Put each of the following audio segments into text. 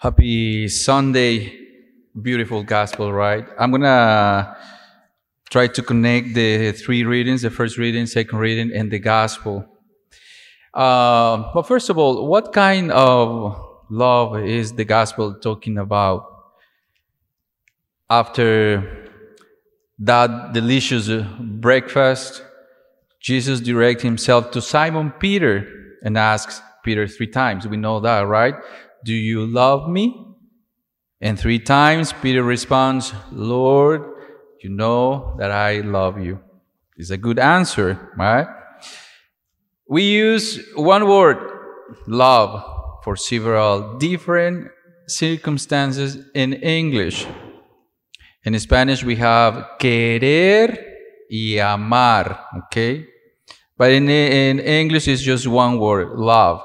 Happy Sunday. Beautiful gospel, right? I'm going to try to connect the three readings the first reading, second reading, and the gospel. Uh, but first of all, what kind of love is the gospel talking about? After that delicious breakfast, Jesus directs himself to Simon Peter and asks Peter three times. We know that, right? Do you love me? And three times Peter responds, Lord, you know that I love you. It's a good answer, right? We use one word, love, for several different circumstances in English. In Spanish, we have querer y amar, okay? But in, in English, it's just one word, love.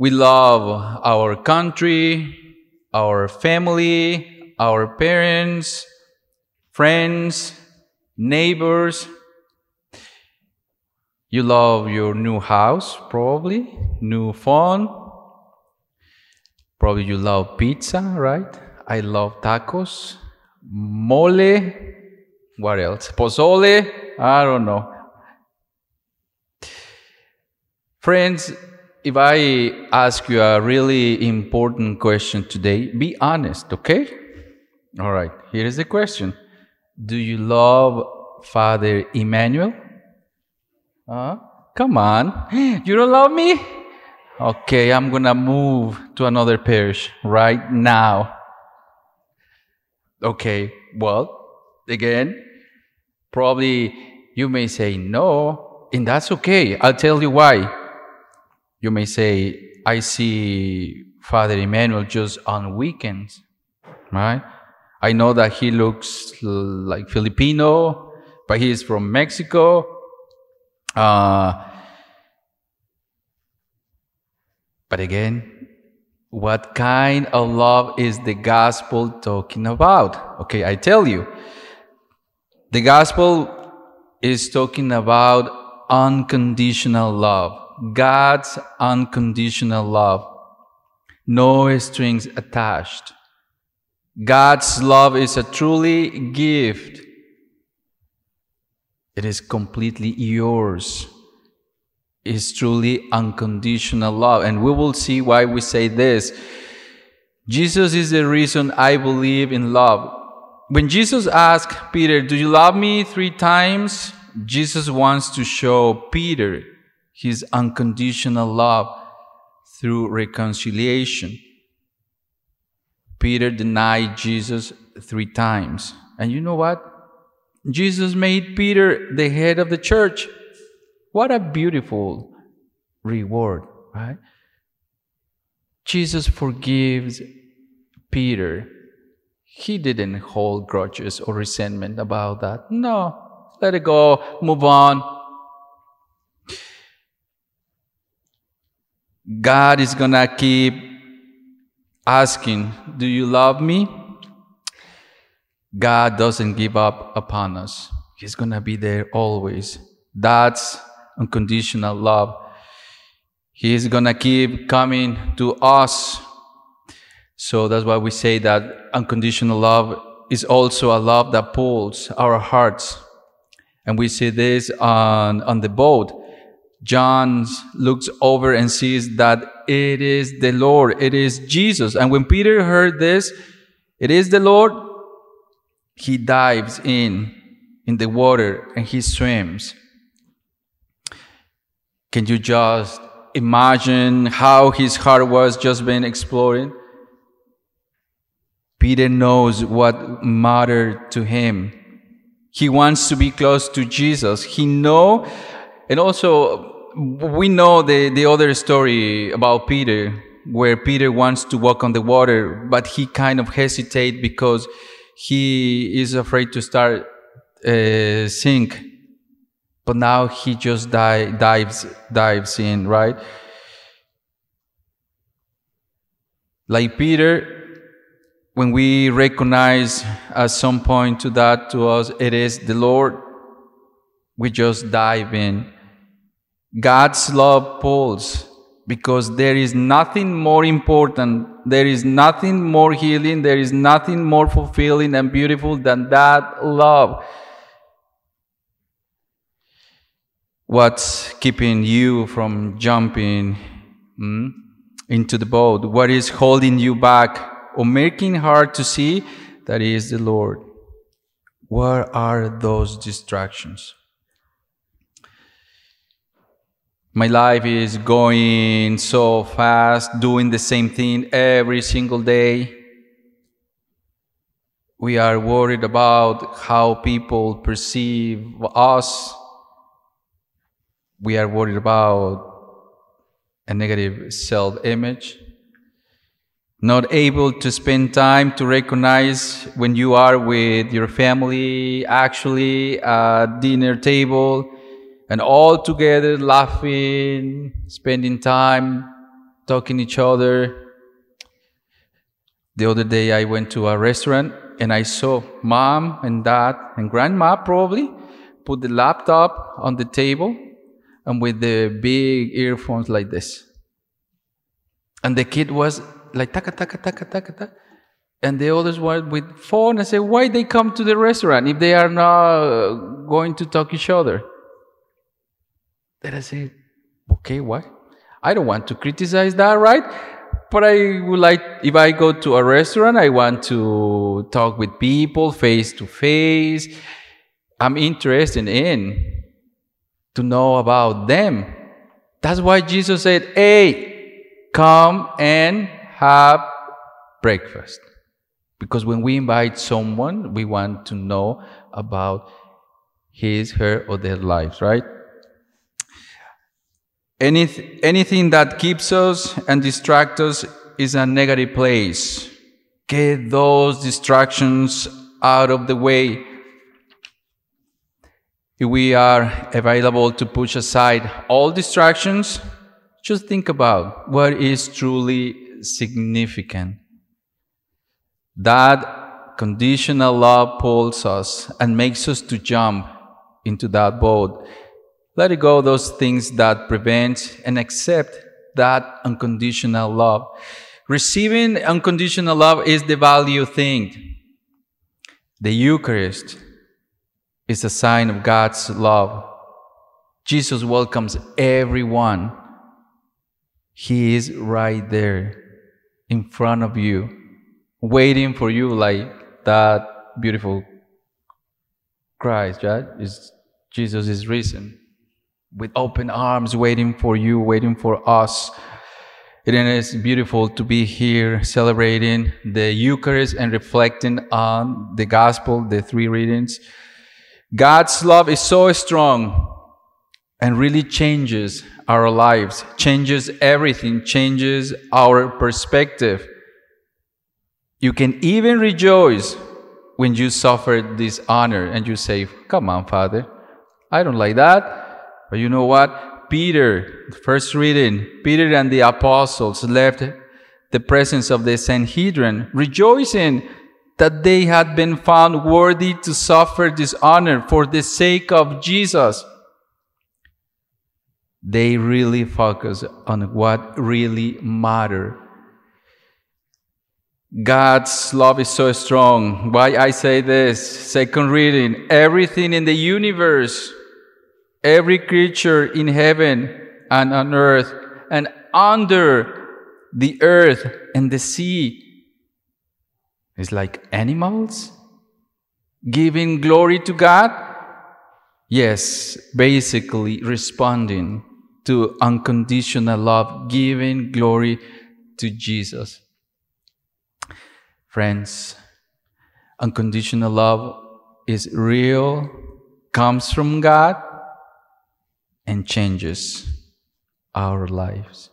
We love our country, our family, our parents, friends, neighbors. You love your new house, probably, new phone. Probably you love pizza, right? I love tacos, mole. What else? Pozole? I don't know. Friends, if I ask you a really important question today, be honest, okay? All right, here is the question Do you love Father Emmanuel? Uh, come on, you don't love me? Okay, I'm gonna move to another parish right now. Okay, well, again, probably you may say no, and that's okay. I'll tell you why. You may say, I see Father Emmanuel just on weekends, right? I know that he looks like Filipino, but he is from Mexico. Uh, but again, what kind of love is the gospel talking about? Okay, I tell you. The gospel is talking about unconditional love. God's unconditional love, no strings attached. God's love is a truly gift. It is completely yours. It's truly unconditional love. And we will see why we say this. Jesus is the reason I believe in love. When Jesus asked Peter, Do you love me three times? Jesus wants to show Peter his unconditional love through reconciliation. Peter denied Jesus three times. And you know what? Jesus made Peter the head of the church. What a beautiful reward, right? Jesus forgives Peter. He didn't hold grudges or resentment about that. No, let it go, move on. God is gonna keep asking, Do you love me? God doesn't give up upon us. He's gonna be there always. That's unconditional love. He's gonna keep coming to us. So that's why we say that unconditional love is also a love that pulls our hearts. And we see this on, on the boat. John looks over and sees that it is the Lord, it is Jesus. And when Peter heard this, it is the Lord, he dives in in the water and he swims. Can you just imagine how his heart was just been exploring? Peter knows what mattered to him. He wants to be close to Jesus. He know and also we know the, the other story about Peter, where Peter wants to walk on the water, but he kind of hesitate because he is afraid to start uh, sink. But now he just die, dives dives in, right? Like Peter, when we recognize at some point to that to us, it is the Lord. We just dive in God's love pulls. because there is nothing more important, there is nothing more healing, there is nothing more fulfilling and beautiful than that love. What's keeping you from jumping mm, into the boat? What is holding you back or making hard to see? That is the Lord. What are those distractions? My life is going so fast, doing the same thing every single day. We are worried about how people perceive us. We are worried about a negative self image. Not able to spend time to recognize when you are with your family, actually at dinner table and all together laughing, spending time, talking each other. The other day I went to a restaurant and I saw mom and dad and grandma probably put the laptop on the table and with the big earphones like this. And the kid was like taka taka taka taka taka. And the others were with phone. I said, why they come to the restaurant if they are not going to talk each other? Then I say, okay, why? I don't want to criticize that, right? But I would like, if I go to a restaurant, I want to talk with people face to face. I'm interested in to know about them. That's why Jesus said, hey, come and have breakfast. Because when we invite someone, we want to know about his, her, or their lives, right? Any, anything that keeps us and distracts us is a negative place. Get those distractions out of the way. If we are available to push aside all distractions, just think about what is truly significant. That conditional love pulls us and makes us to jump into that boat let it go those things that prevent and accept that unconditional love. Receiving unconditional love is the value thing. The Eucharist is a sign of God's love. Jesus welcomes everyone. He is right there in front of you, waiting for you like that beautiful Christ, right? Is Jesus is risen with open arms, waiting for you, waiting for us. It is beautiful to be here celebrating the Eucharist and reflecting on the gospel, the three readings. God's love is so strong and really changes our lives, changes everything, changes our perspective. You can even rejoice when you suffer dishonor and you say, Come on, Father, I don't like that. But you know what? Peter, first reading, Peter and the apostles left the presence of the Sanhedrin, rejoicing that they had been found worthy to suffer dishonor for the sake of Jesus. They really focus on what really matter. God's love is so strong. Why I say this? Second reading, everything in the universe every creature in heaven and on earth and under the earth and the sea is like animals giving glory to God? Yes, basically responding to unconditional love, giving glory to Jesus. Friends, unconditional love is real, comes from God, and changes our lives.